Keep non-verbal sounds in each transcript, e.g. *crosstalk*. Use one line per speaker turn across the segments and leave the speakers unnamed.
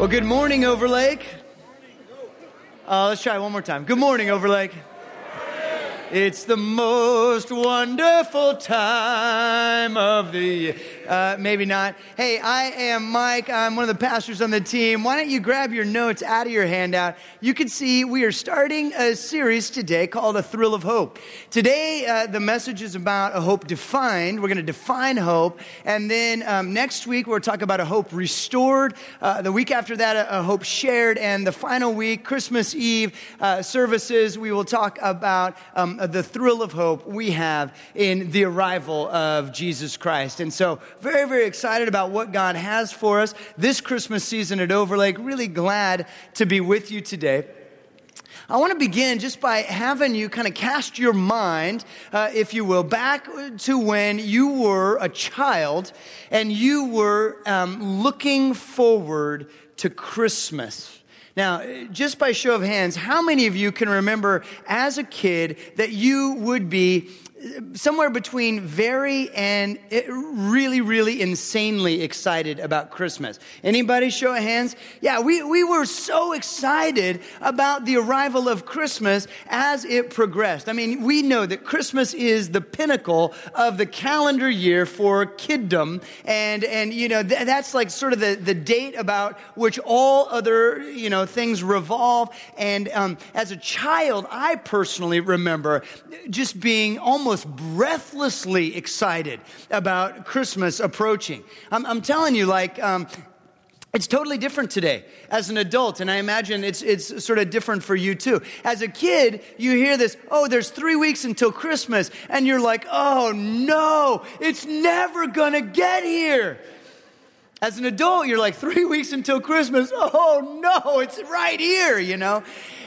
Well, good morning, Overlake. Uh, let's try one more time. Good morning, Overlake. It's the most wonderful time of the year. Uh, maybe not. Hey, I am Mike. I'm one of the pastors on the team. Why don't you grab your notes out of your handout? You can see we are starting a series today called A Thrill of Hope. Today, uh, the message is about a hope defined. We're going to define hope. And then um, next week, we'll talk about a hope restored. Uh, the week after that, a, a, hope shared. And the final week, Christmas Eve uh, services, we will talk about um, the thrill of hope we have in the arrival of Jesus Christ. And so, very, very excited about what God has for us this Christmas season at Overlake. Really glad to be with you today. I want to begin just by having you kind of cast your mind, uh, if you will, back to when you were a child and you were um, looking forward to Christmas. Now, just by show of hands, how many of you can remember as a kid that you would be somewhere between very and really, really insanely excited about Christmas. Anybody show of hands? Yeah, we, we were so excited about the arrival of Christmas as it progressed. I mean, we know that Christmas is the pinnacle of the calendar year for kiddom. And, and you know, th- that's like sort of the, the date about which all other, you know, things revolve. And um, as a child, I personally remember just being almost almost breathlessly excited about Christmas approaching. I'm, I'm telling you, like, um, it's totally different today as an adult, and I imagine it's, it's sort of different for you too. As a kid, you hear this, oh, there's three weeks until Christmas, and you're like, oh no, it's never gonna get here. As an adult, you're like, three weeks until Christmas, *laughs* oh no, it's right here, you know?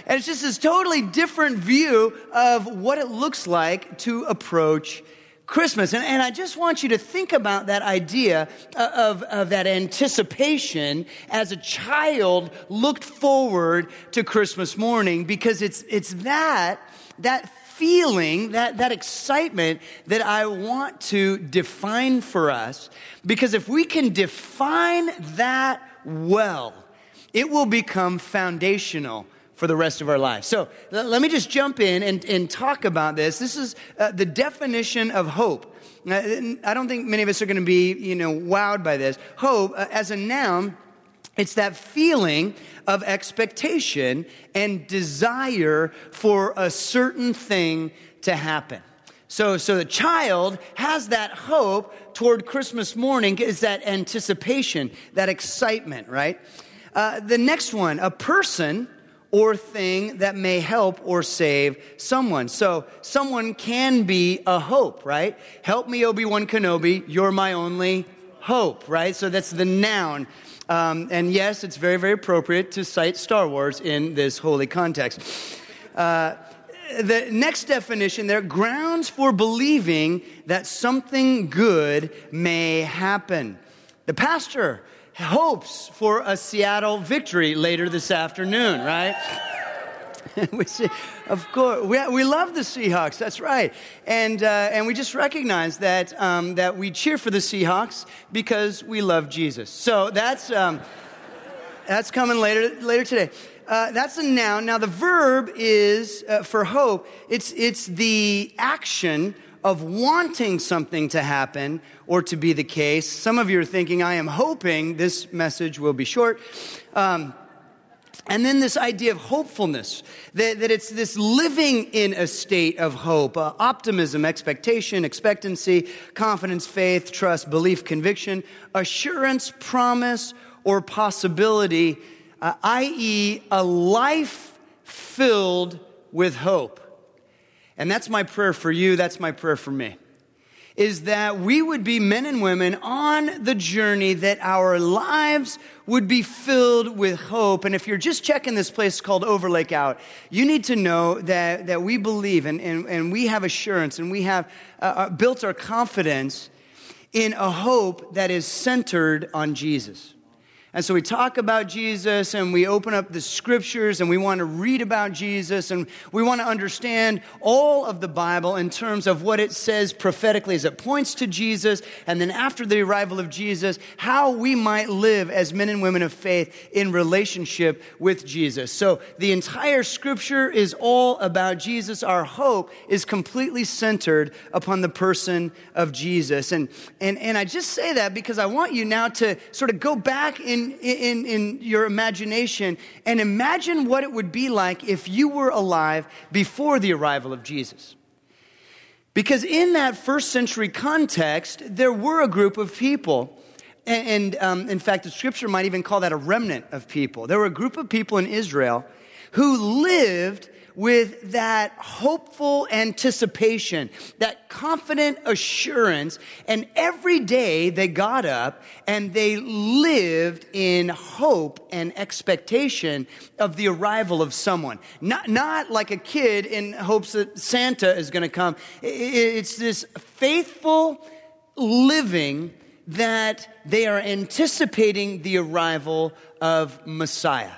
And it's just this totally different view of what it looks like to approach Christmas. And, and I just want you to think about that idea uh, of, of that anticipation as a child looked forward to Christmas morning because it's, it's that, that feeling, that, that excitement that I want to define for us. Because if we can define that well, it will become foundational for the rest of our lives. So let me just jump in and, and talk about this. This is uh, the definition of hope. I don't think many of us are going to be, you know, wowed by this. Hope, uh, as a noun, it's that feeling of expectation and desire for a certain thing to happen. So, so the child has that hope toward Christmas morning, is that anticipation, that excitement, right? Uh, the next one, a person or thing that may help or save someone. So someone can be a hope, right? Help me, Obi-Wan Kenobi, you're my only hope, right? So that's the noun. Um, and yes, it's very, very appropriate to cite Star Wars in this holy context. Uh, the next definition there grounds for believing that something good may happen. The pastor hopes for a Seattle victory later this afternoon, right? *laughs* we see, of course, we, we love the Seahawks. That's right, and uh, and we just recognize that um, that we cheer for the Seahawks because we love Jesus. So that's um, that's coming later later today. Uh, that's a noun. Now the verb is uh, for hope. It's it's the action of wanting something to happen or to be the case. Some of you are thinking, I am hoping this message will be short. Um, and then this idea of hopefulness, that, that, it's this living in a state of hope, uh, optimism, expectation, expectancy, confidence, faith, trust, belief, conviction, assurance, promise, or possibility, uh, i.e., a life filled with hope. And that's my prayer for you, that's my prayer for me. Is that we would be men and women on the journey that our lives would be filled with hope. And if you're just checking this place called Overlake out, you need to know that, that we believe and, and, and we have assurance and we have uh, uh built our confidence in a hope that is centered on Jesus. And so we talk about Jesus and we open up the scriptures and we want to read about Jesus and we want to understand all of the Bible in terms of what it says prophetically as it points to Jesus. And then after the arrival of Jesus, how we might live as men and women of faith in relationship with Jesus. So the entire scripture is all about Jesus. Our hope is completely centered upon the person of Jesus. And, and, and I just say that because I want you now to sort of go back in in, in, your imagination and imagine what it would be like if you were alive before the arrival of Jesus. Because in that first century context, there were a group of people. And, and um, in fact, the scripture might even call that a remnant of people. There were a group of people in Israel who lived with that hopeful anticipation, that confident assurance. And every day they got up and they lived in hope and expectation of the arrival of someone. Not, not like a kid in hopes that Santa is going to come. It's this faithful living that they are anticipating the arrival of Messiah.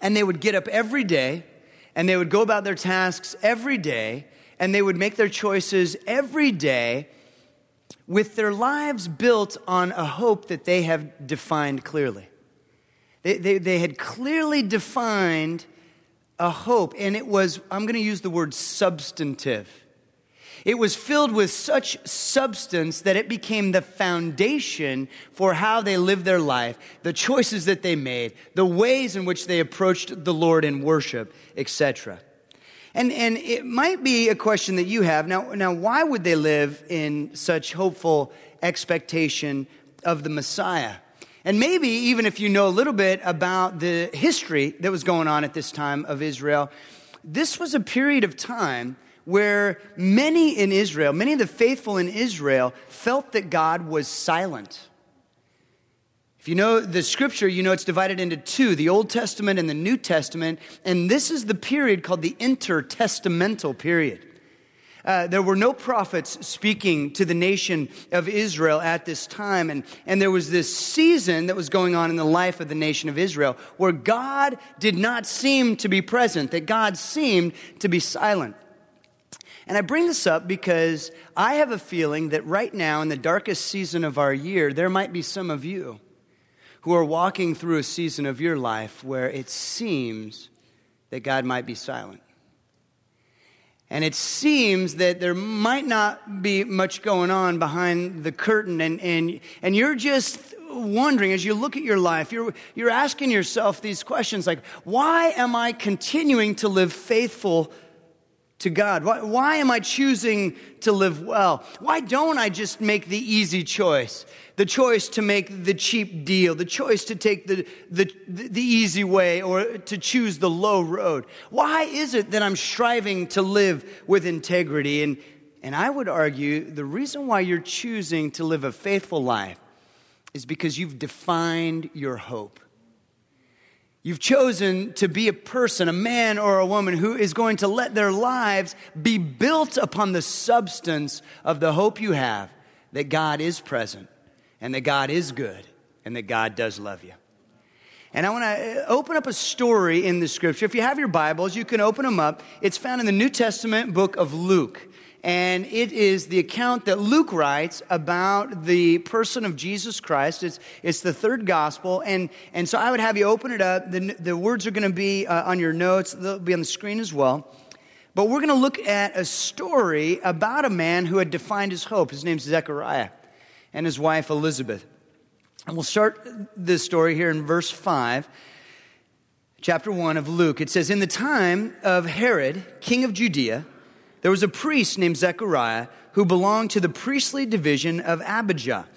And they would get up every day and they would go about their tasks every day, and they would make their choices every day with their lives built on a hope that they have defined clearly. They, they, they had clearly defined a hope, and it was, I'm going to use the word substantive. It was filled with such substance that it became the foundation for how they lived their life, the choices that they made, the ways in which they approached the Lord in worship, etc. And, and it might be a question that you have. Now, now, why would they live in such hopeful expectation of the Messiah? And maybe even if you know a little bit about the history that was going on at this time of Israel, this was a period of time where many in Israel, many of the faithful in Israel, felt that God was silent. If you know the scripture, you know it's divided into two the Old Testament and the New Testament. And this is the period called the intertestamental period. Uh, there were no prophets speaking to the nation of Israel at this time. And, and there was this season that was going on in the life of the nation of Israel where God did not seem to be present, that God seemed to be silent. And I bring this up because I have a feeling that right now, in the darkest season of our year, there might be some of you who are walking through a season of your life where it seems that God might be silent. And it seems that there might not be much going on behind the curtain, and, and, and you're just wondering as you look at your life, you're, you're asking yourself these questions like, why am I continuing to live faithful to God? Why, why, am I choosing to live well? Why don't I just make the easy choice? The choice to make the cheap deal, the choice to take the, the, the easy way or to choose the low road. Why is it that I'm striving to live with integrity? And, and I would argue the reason why you're choosing to live a faithful life is because you've defined your hope. You've chosen to be a person, a man or a woman who is going to let their lives be built upon the substance of the hope you have that God is present and that God is good and that God does love you. And I want to uh, open up a story in the scripture. If you have your Bibles, you can open them up. It's found in the New Testament book of Luke and it is the account that Luke writes about the person of Jesus Christ. It's, it's the third gospel, and, and so I would have you open it up. The, the words are going to be uh, on your notes, they'll be on the screen as well. But we're going to look at a story about a man who had defined his hope. His name's Zechariah, and his wife Elizabeth. And we'll start this story here in verse 5 chapter 1 of Luke. It says, In the time of Herod, king of Judea, there was a priest named Zechariah who belonged to the priestly division of Abijah.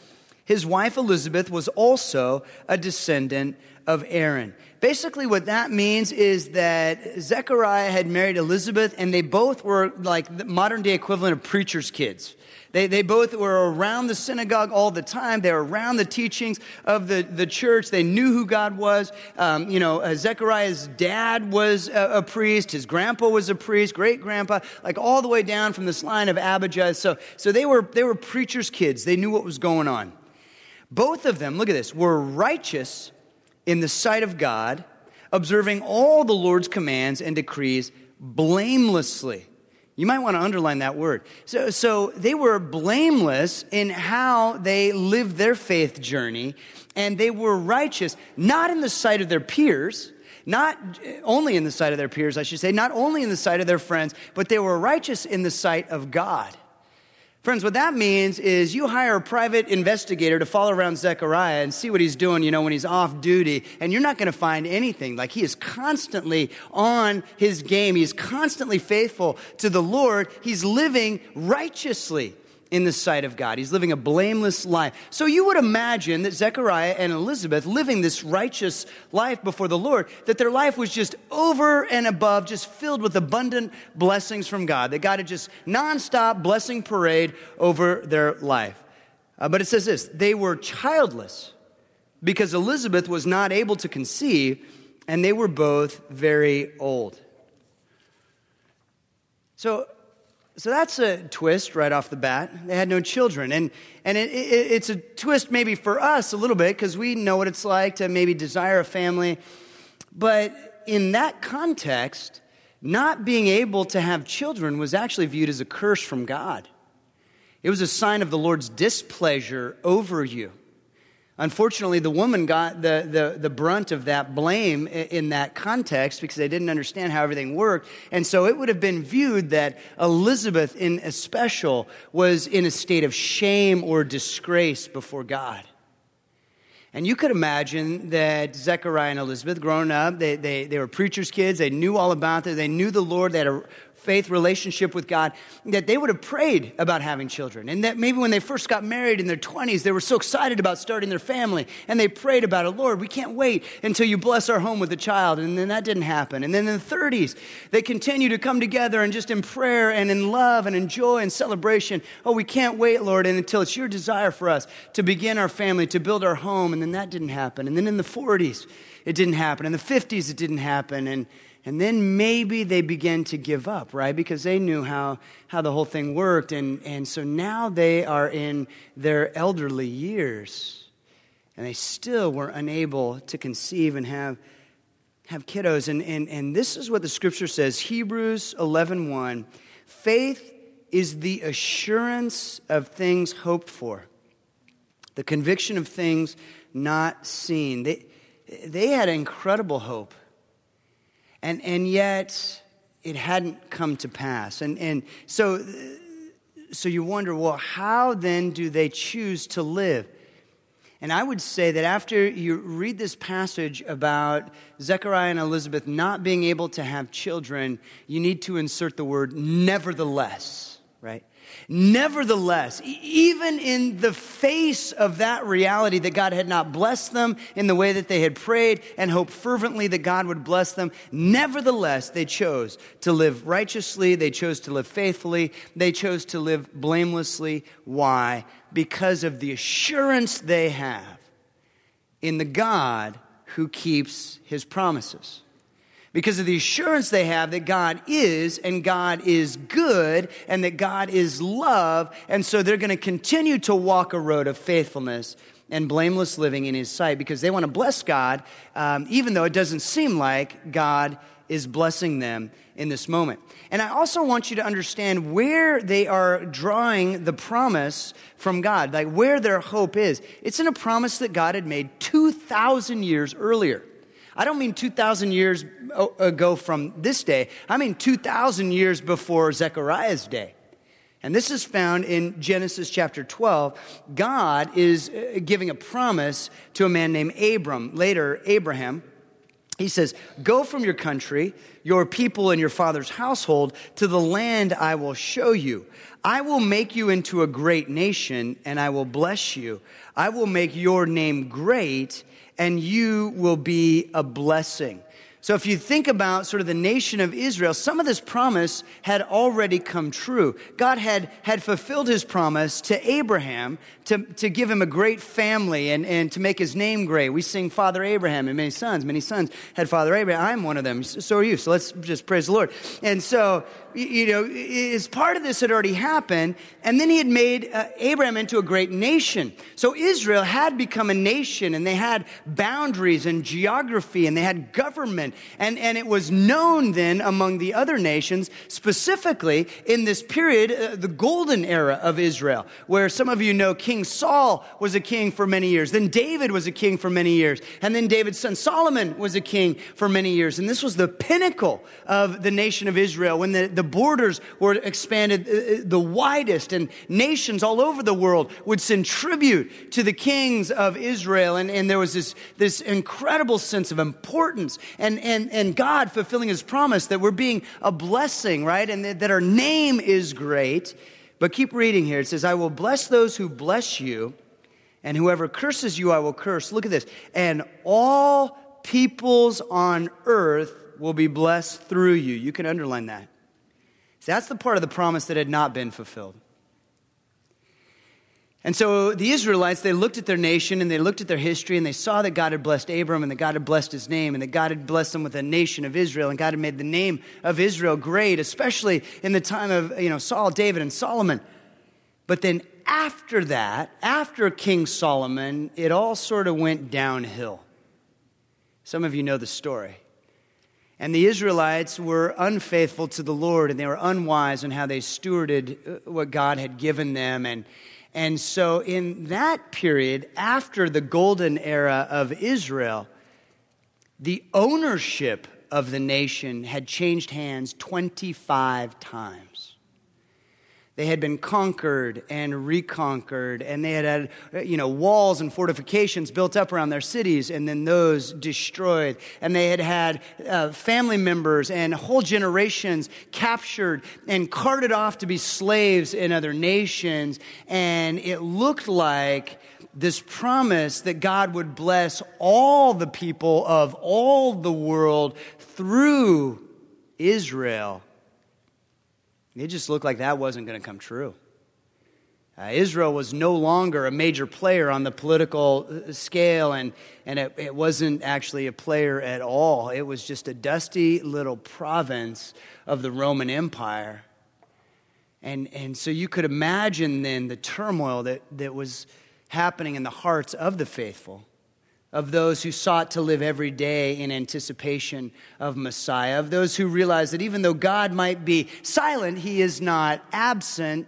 His wife Elizabeth was also a descendant of Aaron. Basically, what that means is that Zechariah had married Elizabeth, and they both were like the modern day equivalent of preacher's kids. They, they both were around the synagogue all the time. They were around the teachings of the, the church. They knew who God was. Um, you know, uh, Zechariah's dad was a, a, priest. His grandpa was a priest, great grandpa, like all the way down from this line of Abijah. So, so they, were, they were preacher's kids. They knew what was going on. Both of them, look at this, were righteous in the sight of God, observing all the Lord's commands and decrees blamelessly. You might want to underline that word. So, so they were blameless in how they lived their faith journey, and they were righteous, not in the sight of their peers, not only in the sight of their peers, I should say, not only in the sight of their friends, but they were righteous in the sight of God. Friends, what that means is you hire a private investigator to follow around Zechariah and see what he's doing, you know, when he's off duty, and you're not going to find anything. Like he is constantly on his game. He's constantly faithful to the Lord. He's living righteously in the sight of God. He's living a blameless life. So you would imagine that Zechariah and Elizabeth living this righteous life before the Lord, that their life was just over and above, just filled with abundant blessings from God, that God had just nonstop blessing parade over their life. Uh, but it says this they were childless because Elizabeth was not able to conceive, and they were both very old. So so that's a twist right off the bat. They had no children. And, and it, it, it's a twist maybe for us a little bit because we know what it's like to maybe desire a family. But in that context, not being able to have children was actually viewed as a curse from God. It was a sign of the Lord's displeasure over you. Unfortunately, the woman got the, the, the brunt of that blame in that context because they didn't understand how everything worked. And so it would have been viewed that Elizabeth, in especial, was in a state of shame or disgrace before God. And you could imagine that Zechariah and Elizabeth, growing up, they, they, they were preacher's kids. They knew all about it. They knew the Lord. They had a faith relationship with God, that they would have prayed about having children. And that maybe when they first got married in their 20s, they were so excited about starting their family and they prayed about it. Lord, we can't wait until you bless our home with a child. And then that didn't happen. And then in the 30s, they continue to come together and just in prayer and in love and in joy and celebration. Oh, we can't wait, Lord, and until it's your desire for us to begin our family, to build our home. And then that didn't happen. And then in the 40s, it didn't happen. In the 50s, it didn't happen. And and then maybe they began to give up, right? Because they knew how, how the whole thing worked. And, and so now they are in their elderly years. And they still were unable to conceive and have, have kiddos. And, and, and this is what the scripture says Hebrews 11 1. Faith is the assurance of things hoped for, the conviction of things not seen. They, they had incredible hope. And, and yet, it hadn't come to pass. And, and so, so you wonder, well, how then do they choose to live? And I would say that after you read this passage about Zechariah and Elizabeth not being able to have children, you need to insert the word nevertheless, right? Nevertheless, even in the face of that reality that God had not blessed them in the way that they had prayed and hoped fervently that God would bless them, nevertheless, they chose to live righteously. They chose to live faithfully. They chose to live blamelessly. Why? Because of the assurance they have in the God who keeps his promises because of the assurance they have that God is and God is good and that God is love. And so they're going to continue to walk a road of faithfulness and blameless living in His sight because they want to bless God, um, even though it doesn't seem like God is blessing them in this moment. And I also want you to understand where they are drawing the promise from God, like where their hope is. It's in a promise that God had made 2,000 years earlier. I don't mean 2,000 years ago from this day, I mean 2,000 years before Zechariah's day. And this is found in Genesis chapter 12. God is uh, giving a promise to a man named Abram, later Abraham. He says, Go from your country, your people, and your father's household to the land I will show you. I will make you into a great nation, and I will bless you. I will make your name great, and you will be a blessing. So, if you think about sort of the nation of Israel, some of this promise had already come true. God had, had fulfilled his promise to Abraham to, to give him a great family and, and to make his name great. We sing Father Abraham and many sons. Many sons had Father Abraham. I'm one of them. So are you. So let's just praise the Lord. And so, you know, as part of this had already happened, and then he had made uh, Abraham into a great nation. So Israel had become a nation, and they had boundaries and geography, and they had government, and, and it was known then among the other nations, specifically in this period, uh, the golden era of Israel, where some of you know King Saul was a king for many years, then David was a king for many years, and then David's son Solomon was a king for many years, and this was the pinnacle of the nation of Israel when the, the borders were expanded uh, uh, the widest, and nations all over the world would send tribute to the kings of Israel. And, and there was this, this incredible sense of importance and, and, and God fulfilling his promise that we're being a blessing, right? And that, that our name is great. But keep reading here. It says, I will bless those who bless you, and whoever curses you, I will curse. Look at this. And all peoples on earth will be blessed through you. You can underline that. That's the part of the promise that had not been fulfilled. And so the Israelites, they looked at their nation and they looked at their history and they saw that God had blessed Abram and that God had blessed his name and that God had blessed them with a nation of Israel and God had made the name of Israel great, especially in the time of, you know, Saul, David, and Solomon. But then after that, after King Solomon, it all sort of went downhill. Some of you know the story. And the Israelites were unfaithful to the Lord and they were unwise in how they stewarded uh, what God had given them. And, and so, in that period, after the golden era of Israel, the ownership of the nation had changed hands 25 times. They had been conquered and reconquered, and they had had, you know, walls and fortifications built up around their cities, and then those destroyed. And they had had uh, family members and whole generations captured and carted off to be slaves in other nations. And it looked like this promise that God would bless all the people of all the world through Israel it just looked like that wasn't going to come true. Uh, Israel was no longer a major player on the political uh, scale, and, and it, it, wasn't actually a player at all. It was just a dusty little province of the Roman Empire. And, and so you could imagine then the turmoil that, that was happening in the hearts of the faithful of those who sought to live every day in anticipation of Messiah, of those who realized that even though God might be silent, he is not absent.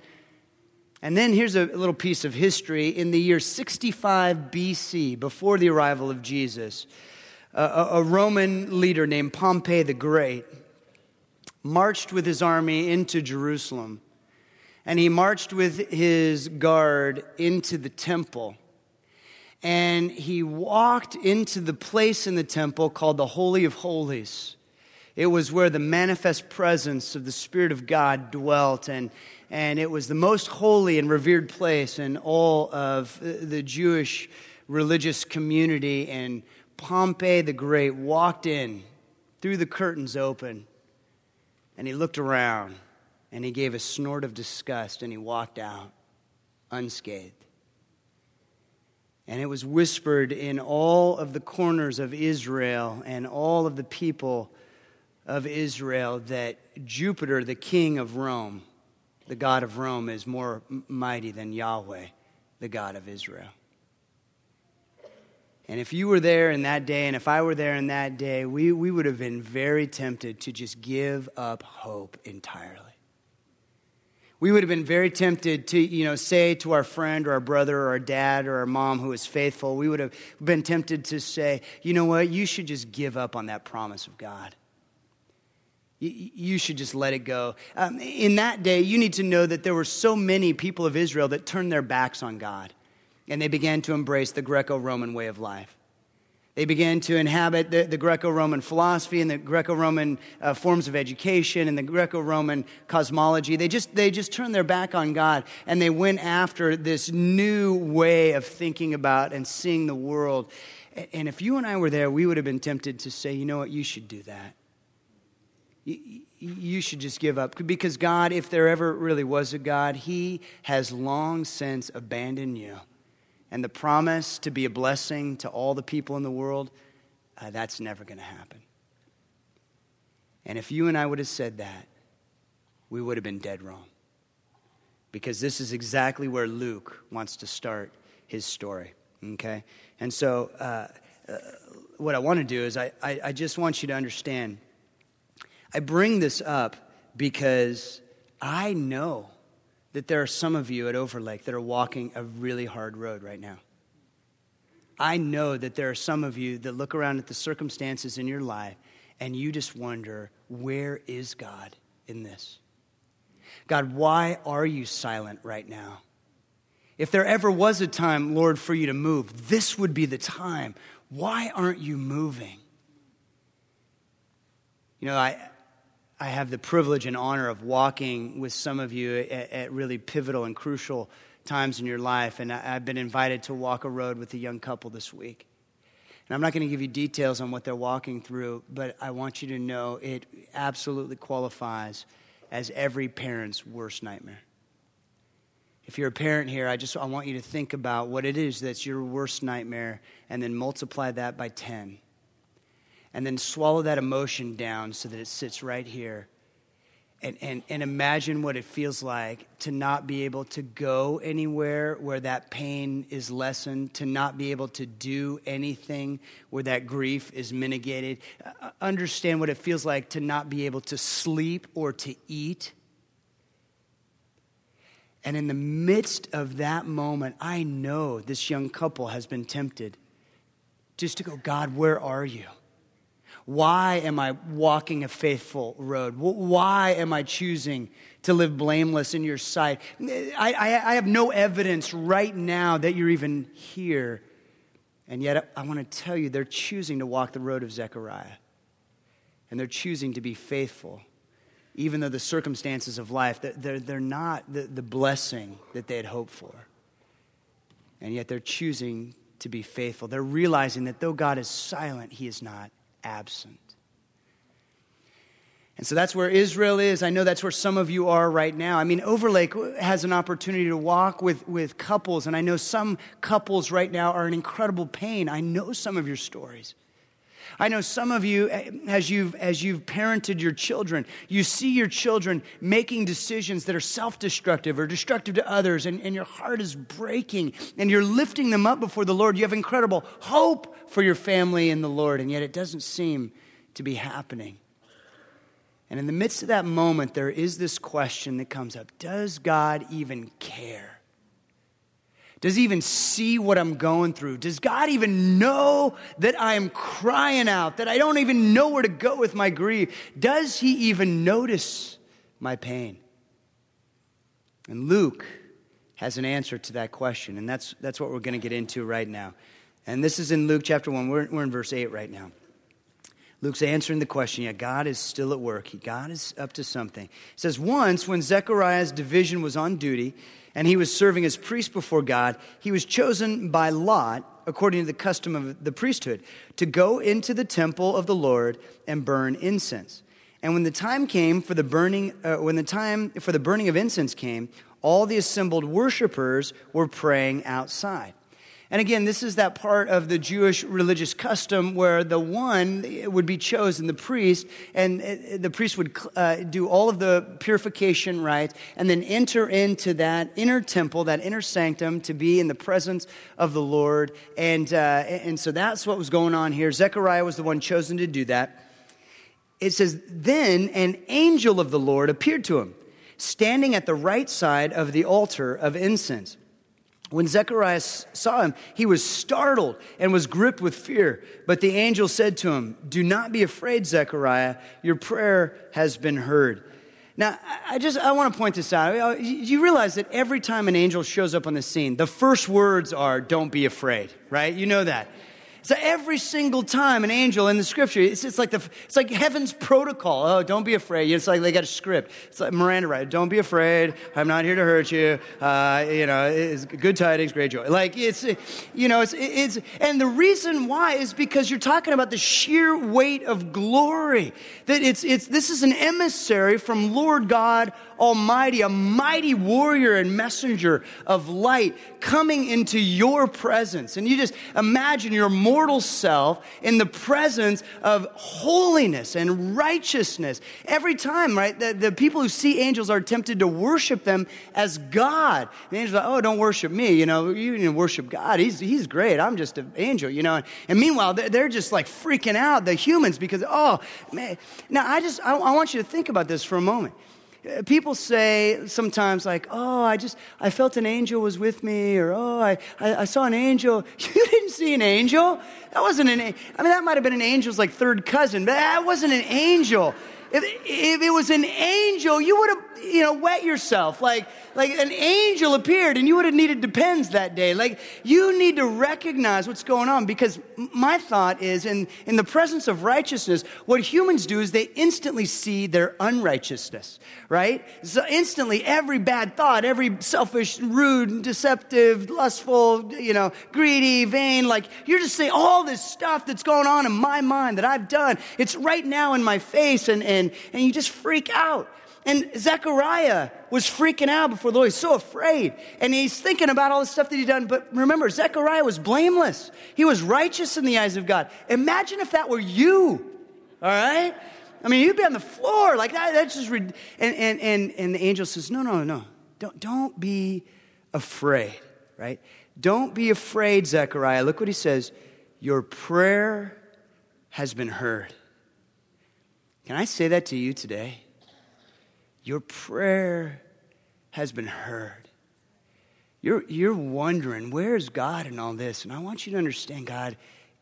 And then here's a little piece of history. In the year 65 BC, before the arrival of Jesus, a, a Roman leader named Pompey the Great marched with his army into Jerusalem. And he marched with his guard into the temple and he walked into the place in the temple called the Holy of Holies. It was where the manifest presence of the Spirit of God dwelt, and, and it was the most holy and revered place in all of the Jewish religious community. And Pompey the Great walked in, threw the curtains open, and he looked around, and he gave a snort of disgust, and he walked out unscathed. And it was whispered in all of the corners of Israel and all of the people of Israel that Jupiter, the king of Rome, the God of Rome, is more mighty than Yahweh, the God of Israel. And if you were there in that day, and if I were there in that day, we, we would have been very tempted to just give up hope entirely we would have been very tempted to, you know, say to our friend or our brother or our dad or our mom who is faithful, we would have been tempted to say, you know what, you should just give up on that promise of God. You should just let it go. Um, in that day, you need to know that there were so many people of Israel that turned their backs on God and they began to embrace the Greco Roman way of life. They began to inhabit the, the Greco Roman philosophy and the Greco Roman uh, forms of education and the Greco Roman cosmology. They just, they just turned their back on God and they went after this new way of thinking about and seeing the world. And if you and I were there, we would have been tempted to say, you know what, you should do that. You should just give up. Because God, if there ever really was a God, He has long since abandoned you. And the promise to be a blessing to all the people in the world, uh, that's never going to happen. And if you and I would have said that, we would have been dead wrong. Because this is exactly where Luke wants to start his story. Okay? And so, uh, uh, what I want to do is, I, I, I just want you to understand. I bring this up because I know that there are some of you at Overlake that are walking a really hard road right now. I know that there are some of you that look around at the circumstances in your life and you just wonder, where is God in this? God, why are you silent right now? If there ever was a time, Lord, for you to move, this would be the time. Why aren't you moving? You know, I, I have the privilege and honor of walking with some of you at, at really pivotal and crucial times in your life, and I, I've been invited to walk a road with a young couple this week. And I'm not going to give you details on what they're walking through, but I want you to know it absolutely qualifies as every parent's worst nightmare. If you're a parent here, I just I want you to think about what it is that's your worst nightmare and then multiply that by 10. And then swallow that emotion down so that it sits right here and, and, and imagine what it feels like to not be able to go anywhere where that pain is lessened, to not be able to do anything where that grief is mitigated. Uh, understand what it feels like to not be able to sleep or to eat. And in the midst of that moment, I know this young couple has been tempted just to go, God, where are you? Why am I walking a faithful road? Why am I choosing to live blameless in your sight? I, I, I have no evidence right now that you're even here. And yet, I want to tell you, they're choosing to walk the road of Zechariah. And they're choosing to be faithful, even though the circumstances of life, they're, they're not the, the blessing that they had hoped for. And yet, they're choosing to be faithful. They're realizing that though God is silent, He is not absent. And so that's where Israel is. I know that's where some of you are right now. I mean, Overlake has an opportunity to walk with, with couples, and I know some couples right now are in incredible pain. I know some of your stories. I know some of you, eh, as you've, as you've parented your children, you see your children making decisions that are self destructive or destructive to others, and, and your heart is breaking, and you're lifting them up before the Lord. You have incredible hope for your family in the Lord, and yet it doesn't seem to be happening. And in the midst of that moment, there is this question that comes up Does God even care? Does he even see what I'm going through? Does God even know that I am crying out, that I don't even know where to go with my grief? Does he even notice my pain? And Luke has an answer to that question, and that's, that's what we're going to get into right now. And this is in Luke chapter 1. We're, we're in verse 8 right now. Luke's answering the question, yeah, God is still at work. God is up to something. It says, Once, when Zechariah's division was on duty, and he was serving as priest before God, he was chosen by Lot, according to the custom of the priesthood, to go into the temple of the Lord and burn incense. And when the time came for the burning, uh, when the time for the burning of incense came, all the assembled worshippers were praying outside. And again, this is that part of the Jewish religious custom where the one would be chosen, the priest, and uh, the priest would uh, do all of the purification rites and then enter into that inner temple, that inner sanctum, to be in the presence of the Lord. And, uh, and so that's what was going on here. Zechariah was the one chosen to do that. It says, Then an angel of the Lord appeared to him, standing at the right side of the altar of incense. When Zechariah saw him, he was startled and was gripped with fear. But the angel said to him, Do not be afraid, Zechariah. Your prayer has been heard. Now, I just I want to point this out. Uh, you realize that every time an angel shows up on the scene, the first words are, Don't be afraid, right? You know that. So every single time an angel in the scripture, it's, it's, like the, it's like heaven's protocol. Oh, don't be afraid. It's like they got a script. It's like Miranda right? Don't be afraid. I'm not here to hurt you. Uh, you know, it's good tidings, great joy. Like it's, you know, it's, it's, and the reason why is because you're talking about the sheer weight of glory. That it's, it's, this is an emissary from Lord God Almighty, a mighty warrior and messenger of light coming into your presence. And you just imagine your mortal self in the presence of holiness and righteousness. Every time, right, the, the people who see angels are tempted to worship them as God. The angels are like, oh, don't worship me. You know, you need to worship God. He's, he's great. I'm just an angel, you know. And meanwhile, they're, just like freaking out, the humans, because, oh, man. Now, I just, I, I want you to think about this for a moment. Uh, people say sometimes, like, oh, I just, I felt an angel was with me, or oh, I, I, I saw an angel. *laughs* You didn't see an angel? That wasn't an, I mean, that might have been an angel's like third cousin, but that wasn't an angel. If, if it was an angel, you would have, you know, wet yourself. Like, like an angel appeared and you would have needed depends that day. Like, you need to recognize what's going on because my thought is in, in the presence of righteousness, what humans do is they instantly see their unrighteousness, right? So instantly, every bad thought, every selfish, rude, deceptive, lustful, you know, greedy, vain, like, you're just saying all this stuff that's going on in my mind that I've done. It's right now in my face and, and and, and you just freak out. And Zechariah was freaking out before the Lord. He's so afraid. And he's thinking about all the stuff that he'd done. But remember, Zechariah was blameless. He was righteous in the eyes of God. Imagine if that were you. All right? I mean, you'd be on the floor. Like that, that's just and, and and and the angel says, No, no, no. Don't don't be afraid, right? Don't be afraid, Zechariah. Look what he says. Your prayer has been heard. Can I say that to you today? Your prayer has been heard. You're, you're wondering, where is God in all this? And I want you to understand God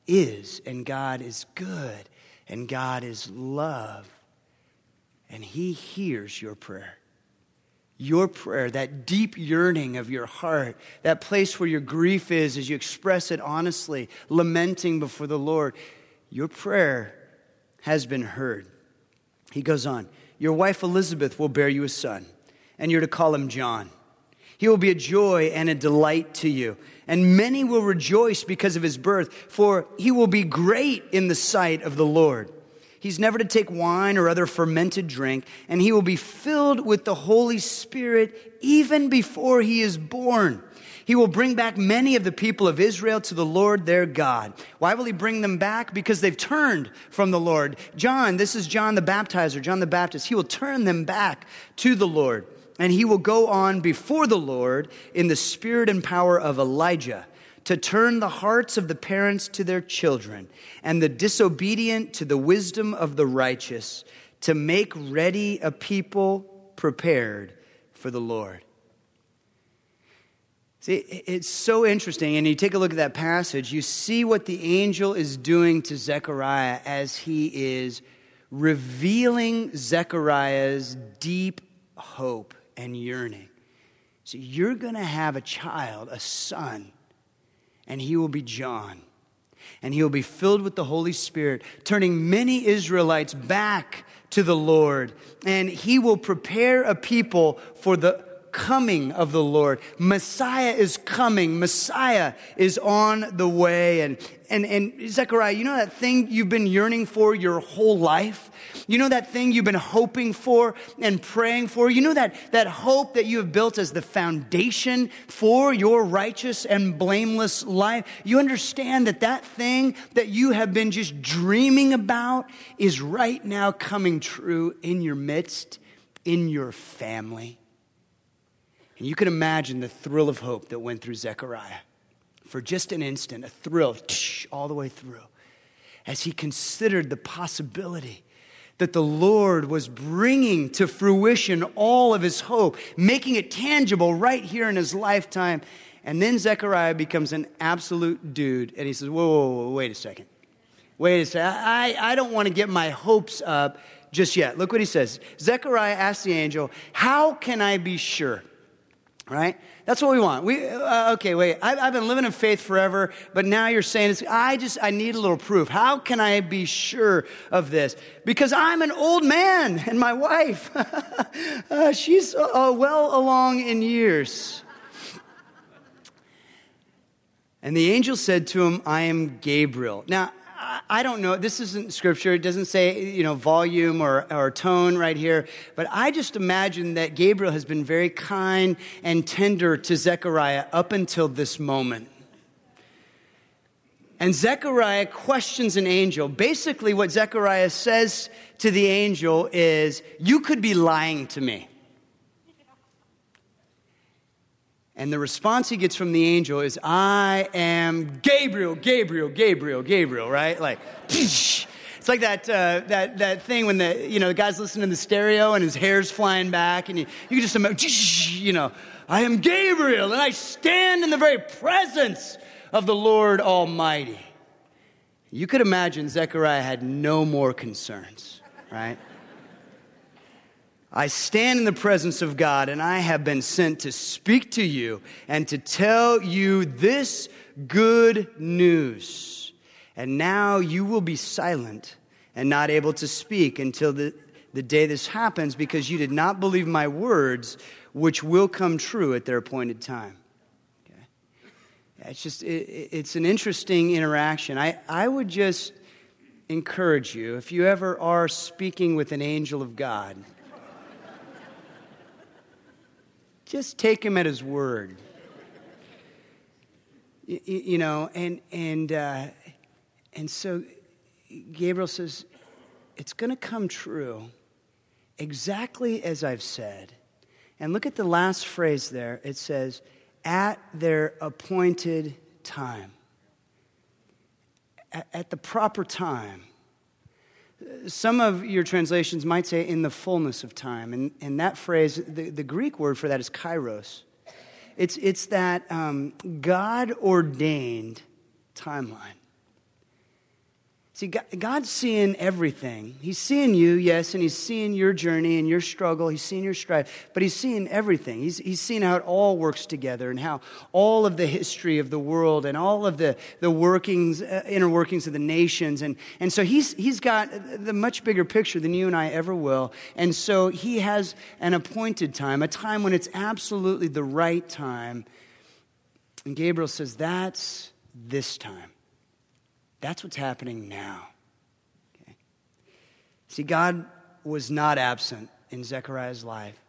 is, and God is good, and God is love. And He hears your prayer. Your prayer, that deep yearning of your heart, that place where your grief is as you express it honestly, lamenting before the Lord, your prayer has been heard. He goes on, Your wife Elizabeth will bear you a son, and you're to call him John. He will be a joy and a delight to you, and many will rejoice because of his birth, for he will be great in the sight of the Lord. He's never to take wine or other fermented drink, and he will be filled with the Holy Spirit even before he is born. He will bring back many of the people of Israel to the Lord their God. Why will he bring them back? Because they've turned from the Lord. John, this is John the baptizer, John the Baptist. He will turn them back to the Lord. And he will go on before the Lord in the spirit and power of Elijah to turn the hearts of the parents to their children and the disobedient to the wisdom of the righteous to make ready a people prepared for the Lord. See, it's so interesting. And you take a look at that passage, you see what the angel is doing to Zechariah as he is revealing Zechariah's deep hope and yearning. So you're going to have a child, a son, and he will be John. And he will be filled with the Holy Spirit, turning many Israelites back to the Lord. And he will prepare a people for the coming of the Lord. Messiah is coming. Messiah is on the way. And, and, and Zechariah, you know that thing you've been yearning for your whole life? You know that thing you've been hoping for and praying for? You know that, that hope that you have built as the foundation for your righteous and blameless life? You understand that that thing that you have been just dreaming about is right now coming true in your midst, in your family. And you can imagine the thrill of hope that went through Zechariah. For just an instant, a thrill all the way through as he considered the possibility that the Lord was bringing to fruition all of his hope, making it tangible right here in his lifetime. And then Zechariah becomes an absolute dude, and he says, Whoa, whoa, whoa wait a second. Wait a second. I, I don't want to get my hopes up just yet. Look what he says. Zechariah asked the angel, How can I be sure? Right? That's what we want. We uh, okay. Wait, I, I've been living in faith forever, but now you're saying it's. I just I need a little proof. How can I be sure of this? Because I'm an old man, and my wife, *laughs* uh, she's uh, well along in years. And the angel said to him, I am Gabriel. Now, I don't know. This isn't scripture. It doesn't say, you know, volume or, or tone right here. But I just imagine that Gabriel has been very kind and tender to Zechariah up until this moment. And Zechariah questions an angel. Basically, what Zechariah says to the angel is, You could be lying to me. And the response he gets from the angel is, I am Gabriel, Gabriel, Gabriel, Gabriel, right? Like, *laughs* it's like that, uh, that, that thing when the, you know, the guy's listening to the stereo and his hair's flying back and you, you just imagine, *laughs* you know, I am Gabriel and I stand in the very presence of the Lord Almighty. You could imagine Zechariah had no more concerns, right? I stand in the presence of God, and I have been sent to speak to you and to tell you this good news. And now you will be silent and not able to speak until the, the day this happens because you did not believe my words, which will come true at their appointed time. Okay? It's just, it, it's an interesting interaction. I, I would just encourage you, if you ever are speaking with an angel of God, just take him at his word. You, you know, and, and, uh, and so Gabriel says, it's going to come true exactly as I've said. And look at the last phrase there. It says, at their appointed time. At the proper time. Some of your translations might say in the fullness of time. And, and that phrase, the, the Greek word for that is kairos. It's, it's that um, God ordained timeline. See, God's seeing everything. He's seeing you, yes, and He's seeing your journey and your struggle. He's seeing your strife, but He's seeing everything. He's, he's seeing how it all works together and how all of the history of the world and all of the, the workings, uh, inner workings of the nations. And, and so he's, he's got the much bigger picture than you and I ever will. And so He has an appointed time, a time when it's absolutely the right time. And Gabriel says, That's this time. That's what's happening now. Okay? See, God was not absent in Zechariah's life,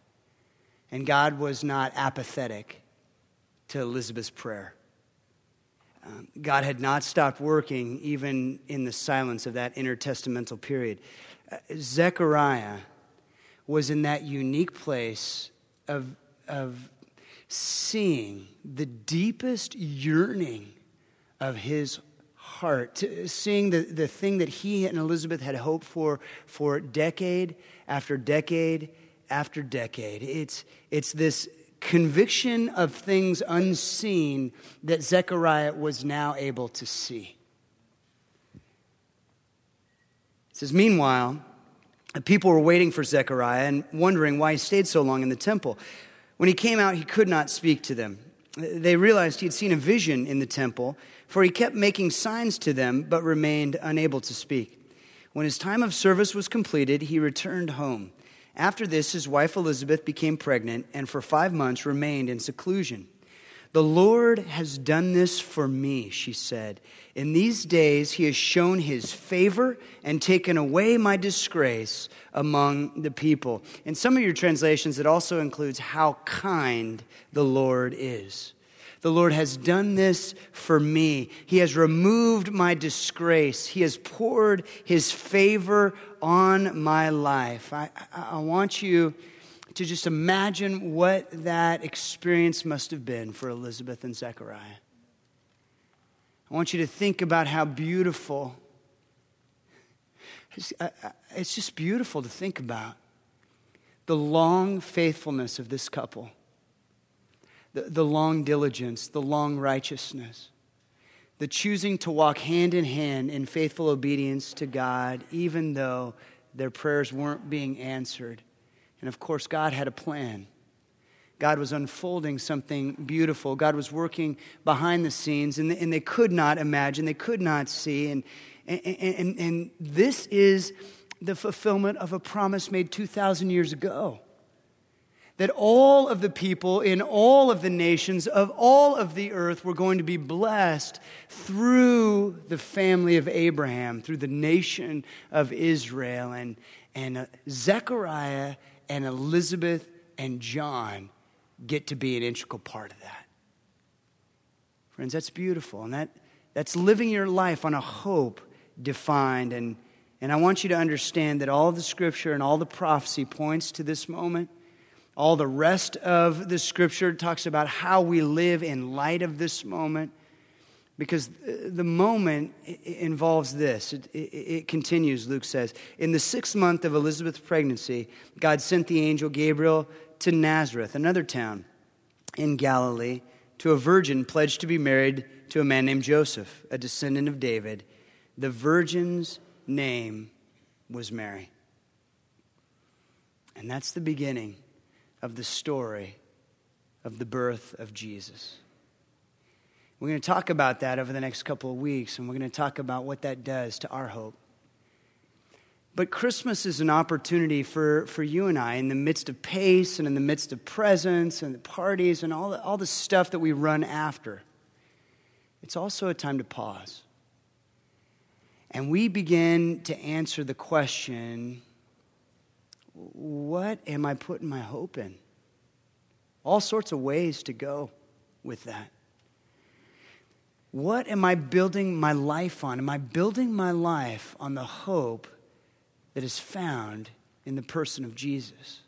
and God was not apathetic to Elizabeth's prayer. Um, God had not stopped working even in the silence of that intertestamental period. Uh, Zechariah was in that unique place of, of seeing the deepest yearning of his heart, seeing the, the thing that he and Elizabeth had hoped for for decade after decade after decade. It's, it's this conviction of things unseen that Zechariah was now able to see. It says, Meanwhile, the people were waiting for Zechariah and wondering why he stayed so long in the temple. When he came out, he could not speak to them. They realized he had seen a vision in the temple for he kept making signs to them, but remained unable to speak. When his time of service was completed, he returned home. After this, his wife Elizabeth became pregnant and for five months remained in seclusion. The Lord has done this for me, she said. In these days, he has shown his favor and taken away my disgrace among the people. In some of your translations, it also includes how kind the Lord is. The Lord has done this for me. He has removed my disgrace. He has poured his favor on my life. I, I, want you to just imagine what that experience must have been for Elizabeth and Zechariah. I want you to think about how beautiful. It's, uh, uh, it's just beautiful to think about the long faithfulness of this couple the, the long diligence, the long righteousness, the choosing to walk hand in hand in faithful obedience to God, even though their prayers weren't being answered. And of course, God had a plan. God was unfolding something beautiful. God was working behind the scenes, and, and they could not imagine, they could not see. And, and, and, and this is the fulfillment of a promise made 2,000 years ago that all of the people in all of the nations of all of the earth were going to be blessed through the family of Abraham, through the nation of Israel. And, and uh, Zechariah and Elizabeth and John get to be an integral part of that. Friends, that's beautiful. And that, that's living your life on a hope defined. And, and I want you to understand that all the scripture and all the prophecy points to this moment all the rest of the scripture talks about how we live in light of this moment because the moment involves this. It, it, it, continues, Luke says. In the sixth month of Elizabeth's pregnancy, God sent the angel Gabriel to Nazareth, another town in Galilee, to a virgin pledged to be married to a man named Joseph, a descendant of David. The virgin's name was Mary. And that's the beginning of the story of the birth of Jesus. We're going to talk about that over the next couple of weeks, and we're going to talk about what that does to our hope. But Christmas is an opportunity for, for you and I in the midst of pace and in the midst of presents and the parties and all the, all the stuff that we run after. It's also a time to pause. And we begin to answer the question what am I putting my hope in? All sorts of ways to go with that. What am I building my life on? Am I building my life on the hope that is found in the person of Jesus?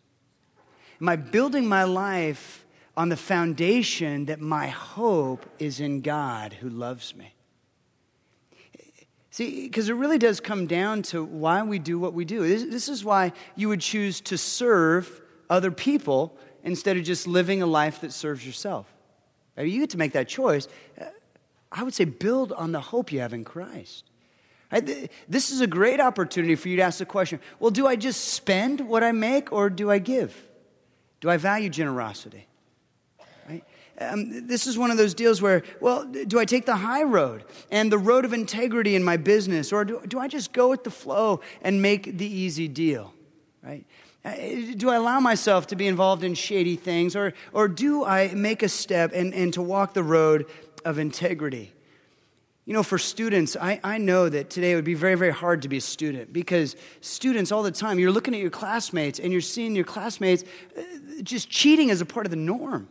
Am I building my life on the foundation that my hope is in God who loves me? See, because it really does come down to why we do what we do. This, is why you would choose to serve other people instead of just living a life that serves yourself. I you get to make that choice. Uh, I would say build on the hope you have in Christ. This is a great opportunity for you to ask the question well, do I just spend what I make or do I give? Do I value generosity? Um, this is one of those deals where, well, do I take the high road and the road of integrity in my business, or do, do I just go with the flow and make the easy deal, right? Uh, do I allow myself to be involved in shady things, or, or do I make a step and, and to walk the road of integrity? You know, for students, I, I know that today it would be very, very hard to be a student because students all the time, you're looking at your classmates and you're seeing your classmates uh, just cheating as a part of the norm.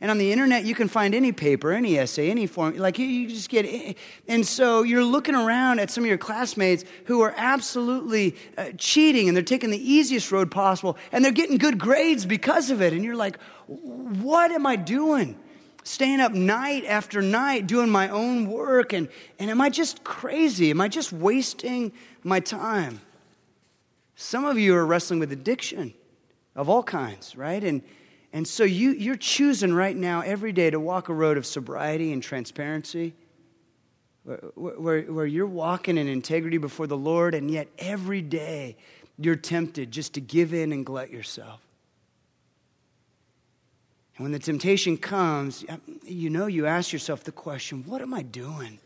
And on the internet, you can find any paper, any essay, any form. Like you, just get. And so you're looking around at some of your classmates who are absolutely uh, cheating, and they're taking the easiest road possible, and they're getting good grades because of it. And you're like, what am I doing? Staying up night after night doing my own work, and, and am I just crazy? Am I just wasting my time? Some of you are wrestling with addiction of all kinds, right? And and so you, you're choosing right now every day to walk a road of sobriety and transparency, where, where, where you're walking in integrity before the Lord, and yet every day you're tempted just to give in and glut yourself. And when the temptation comes, you know, you ask yourself the question what am I doing?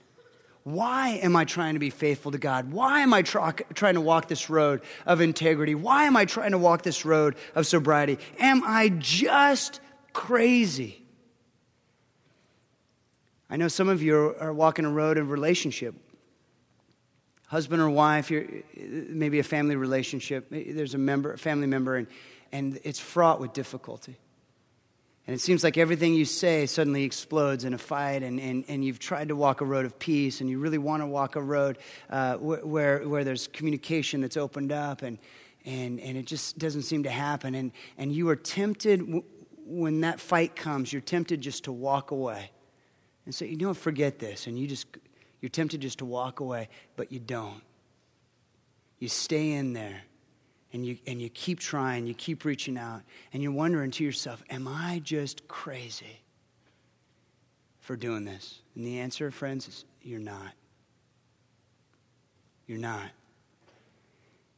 Why am I trying to be faithful to God? Why am I trying to walk this road of integrity? Why am I trying to walk this road of sobriety? Am I just crazy? I know some of you are walking a road of relationship. Husband or wife, maybe a family relationship. There's a member, family member, and, and it's fraught with difficulty. And it seems like everything you say suddenly explodes in a fight, and, and, and you've tried to walk a road of peace, and you really want to walk a road uh, where, where there's communication that's opened up, and, and, and it just doesn't seem to happen. And, and you are tempted, when that fight comes, you're tempted just to walk away. And so you don't forget this, and you just, you're tempted just to walk away, but you don't. You stay in there and you, and you keep trying, you keep reaching out, and you're wondering to yourself, Am I just crazy for doing this? And the answer, friends, is you're not. You're not.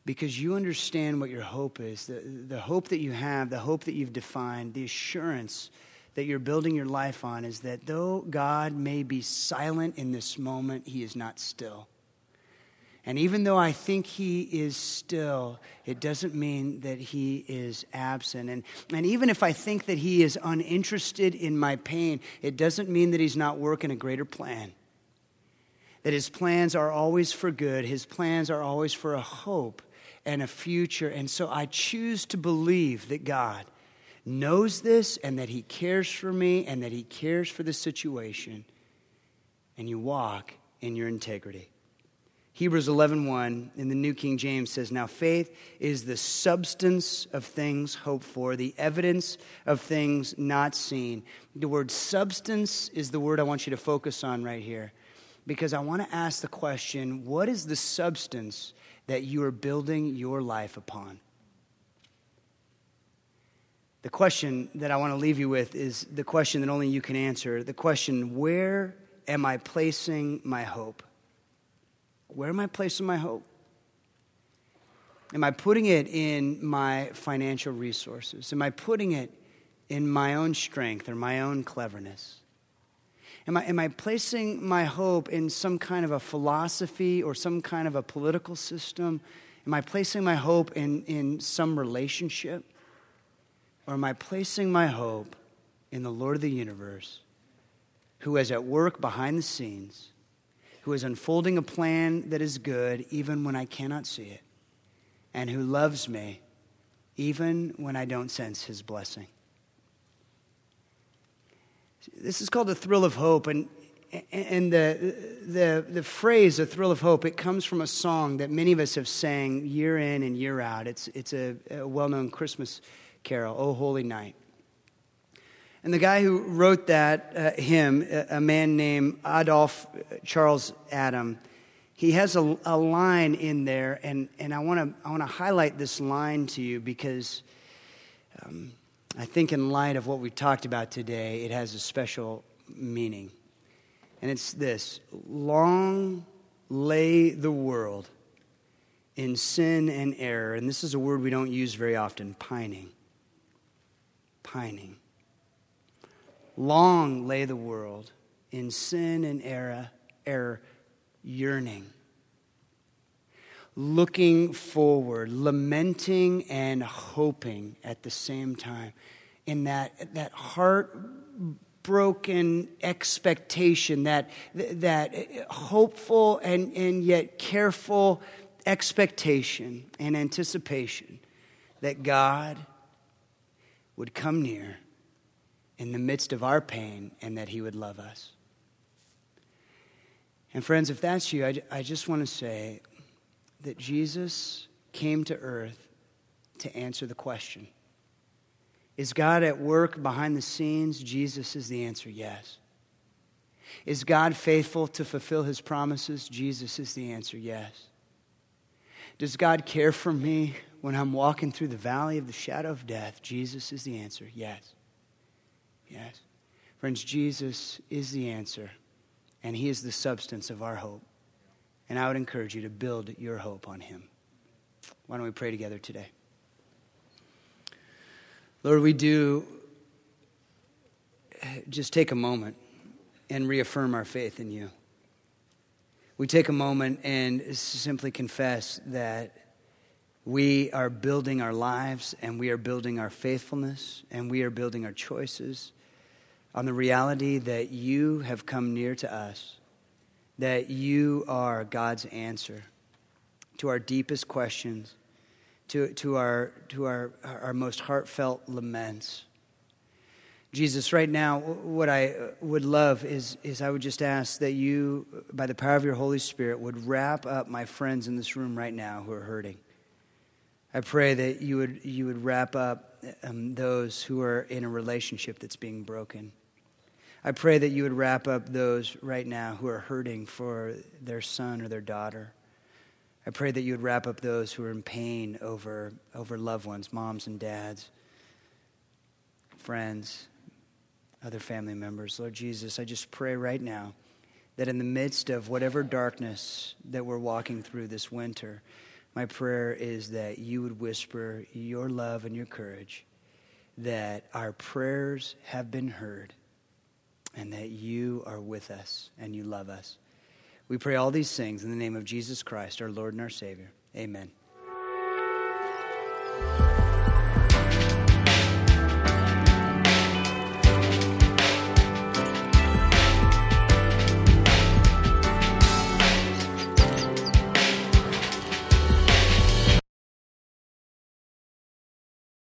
because you understand what your hope is the, the hope that you have, the hope that you've defined, the assurance that you're building your life on is that though God may be silent in this moment, He is not still. And even though I think he is still, it doesn't mean that he is absent. And, and even if I think that he is uninterested in my pain, it doesn't mean that he's not working a greater plan. That his plans are always for good, his plans are always for a hope and a future. And so I choose to believe that God knows this and that he cares for me and that he cares for the situation. And you walk in your integrity. Hebrews 11:1 1 in the New King James says, "Now faith is the substance of things hoped for, the evidence of things not seen." The word substance is the word I want you to focus on right here because I want to ask the question, what is the substance that you are building your life upon? The question that I want to leave you with is the question that only you can answer. The question, where am I placing my hope? Where am I placing my hope? Am I putting it in my financial resources? Am I putting it in my own strength or my own cleverness? Am I, am I placing my hope in some kind of a philosophy or some kind of a political system? Am I placing my hope in, in some relationship? Or am I placing my hope in the Lord of the universe, who is at work behind the scenes who is unfolding a plan that is good even when I cannot see it, and who loves me even when I don't sense his blessing. This is called the thrill of hope, and, and the, the, the phrase, a thrill of hope, it comes from a song that many of us have sang year in and year out. It's, it's a, a well known Christmas carol, O Holy Night. And the guy who wrote that uh, hymn, a man named Adolphe Charles Adam, he has a, a line in there, and, and I want to I wanna highlight this line to you because um, I think, in light of what we talked about today, it has a special meaning. And it's this Long lay the world in sin and error. And this is a word we don't use very often pining. Pining. Long lay the world in sin and error, error yearning, looking forward, lamenting and hoping at the same time. In that, that heart broken expectation, that, that hopeful and, and yet careful expectation and anticipation that God would come near in the midst of our pain and that He would love us. And, friends, if that's you, I, I just want to say that Jesus came to earth to answer the question Is God at work behind the scenes? Jesus is the answer yes. Is God faithful to fulfill his promises? Jesus is the answer yes. Does God care for me when I'm walking through the valley of the shadow of death? Jesus is the answer yes. Yes. Friends, Jesus is the answer, and He is the substance of our hope. And I would encourage you to build your hope on Him. Why don't we pray together today? Lord, we do just take a moment and reaffirm our faith in you. We take a moment and simply confess that we are building our lives and we are building our faithfulness and we are building our choices on the reality that you have come near to us, that you are God's answer to our deepest questions, to, to, our, to our, our most heartfelt laments. Jesus, right now, what I would love is, is I would just ask that you, by the power of your Holy Spirit, would wrap up my friends in this room right now who are hurting. I pray that you would, you would wrap up um, those who are in a relationship that's being broken. I pray that you would wrap up those right now who are hurting for their son or their daughter. I pray that you would wrap up those who are in pain over, over loved ones, moms and dads, friends, other family members. Lord Jesus, I just pray right now that in the midst of whatever darkness that we're walking through this winter, My prayer is that you would whisper your love and your courage, that our prayers have been heard, and that you are with us and you love us. We pray all these things in the name of Jesus Christ, our Lord and our Savior. Amen.